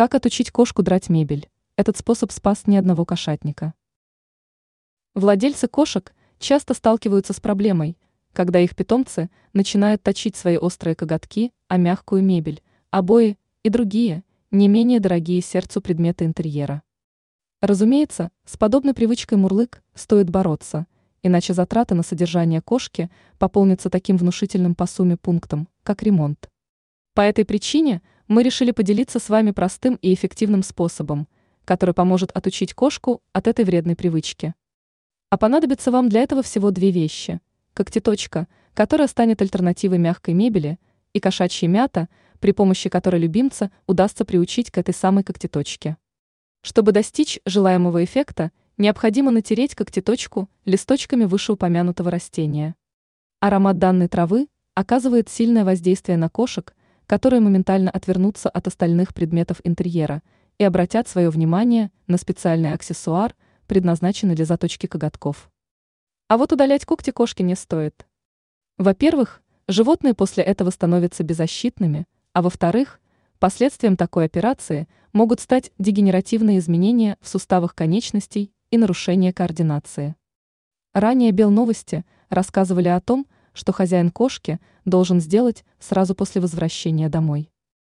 Как отучить кошку драть мебель? Этот способ спас ни одного кошатника. Владельцы кошек часто сталкиваются с проблемой, когда их питомцы начинают точить свои острые коготки о мягкую мебель, обои и другие, не менее дорогие сердцу предметы интерьера. Разумеется, с подобной привычкой мурлык стоит бороться, иначе затраты на содержание кошки пополнятся таким внушительным по сумме пунктом, как ремонт. По этой причине мы решили поделиться с вами простым и эффективным способом, который поможет отучить кошку от этой вредной привычки. А понадобится вам для этого всего две вещи. Когтеточка, которая станет альтернативой мягкой мебели, и кошачья мята, при помощи которой любимца удастся приучить к этой самой когтеточке. Чтобы достичь желаемого эффекта, необходимо натереть когтеточку листочками вышеупомянутого растения. Аромат данной травы оказывает сильное воздействие на кошек, которые моментально отвернутся от остальных предметов интерьера и обратят свое внимание на специальный аксессуар, предназначенный для заточки коготков. А вот удалять когти кошки не стоит. Во-первых, животные после этого становятся беззащитными, а во-вторых, последствием такой операции могут стать дегенеративные изменения в суставах конечностей и нарушение координации. Ранее Белновости рассказывали о том, что хозяин кошки должен сделать сразу после возвращения домой.